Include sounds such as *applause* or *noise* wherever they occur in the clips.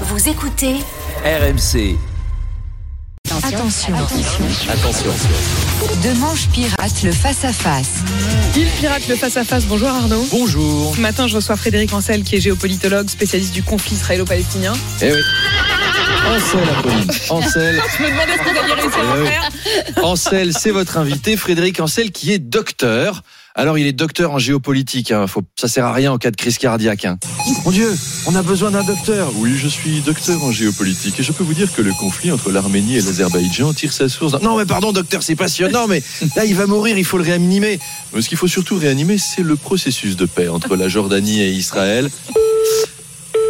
Vous écoutez RMC. Attention. Attention. De manche pirate, le face-à-face. Il pirate le face-à-face. Bonjour Arnaud. Bonjour. Ce matin, je reçois Frédéric Ancel, qui est géopolitologue, spécialiste du conflit israélo-palestinien. Eh oui. Ansel, Apolline. Ansel. Je me demandais ce que vous alliez réussir à oui. faire. Ansel, c'est votre invité, Frédéric Ansel, qui est docteur. Alors, il est docteur en géopolitique. Hein. Faut, ça sert à rien en cas de crise cardiaque. Hein. Mon Dieu, on a besoin d'un docteur. Oui, je suis docteur en géopolitique et je peux vous dire que le conflit entre l'Arménie et l'Azerbaïdjan tire sa source. dans- Non, mais pardon, docteur, c'est passionnant, mais là, il va mourir, il faut le réanimer. Mais ce qu'il faut surtout réanimer, c'est le processus de paix entre la Jordanie et Israël.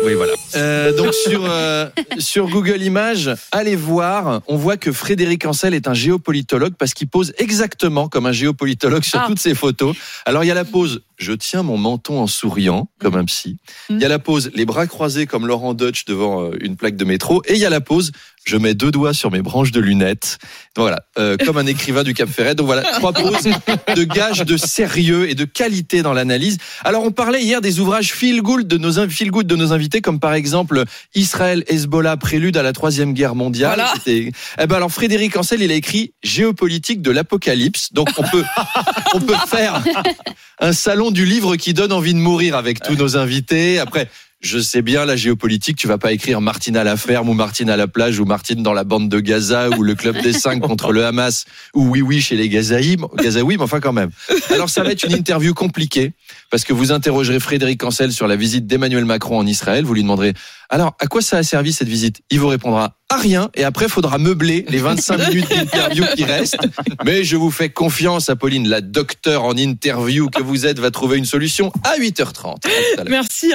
Oui, voilà. Euh, donc sur euh, sur Google Images, allez voir. On voit que Frédéric Ancel est un géopolitologue parce qu'il pose exactement comme un géopolitologue sur Ah. toutes ses photos. Alors il y a la pose je tiens mon menton en souriant comme un psy. Il y a la pose les bras croisés comme Laurent Deutsch devant euh, une plaque de métro et il y a la pose je mets deux doigts sur mes branches de lunettes. Voilà, euh, comme un écrivain du Cap Ferret. Donc voilà, trois poses de gages de sérieux et de qualité dans l'analyse. Alors on parlait hier des ouvrages feel good de nos feel good de nos invités, comme par exemple Israël Hezbollah prélude à la troisième guerre mondiale. Voilà. Eh ben alors Frédéric Ancel, il a écrit Géopolitique de l'apocalypse. Donc on peut on peut faire un salon du livre qui donne envie de mourir avec tous nos invités. Après. Je sais bien, la géopolitique, tu vas pas écrire Martine à la ferme ou Martine à la plage ou Martine dans la bande de Gaza ou le club des cinq *laughs* contre le Hamas ou oui oui chez les Gazaouis, Gazaouis, mais enfin quand même. Alors ça va être une interview compliquée parce que vous interrogerez Frédéric Ancel sur la visite d'Emmanuel Macron en Israël. Vous lui demanderez alors à quoi ça a servi cette visite? Il vous répondra à rien et après faudra meubler les 25 minutes d'interview qui restent. Mais je vous fais confiance, Apolline, la docteure en interview que vous êtes va trouver une solution à 8h30. À tout à l'heure. Merci.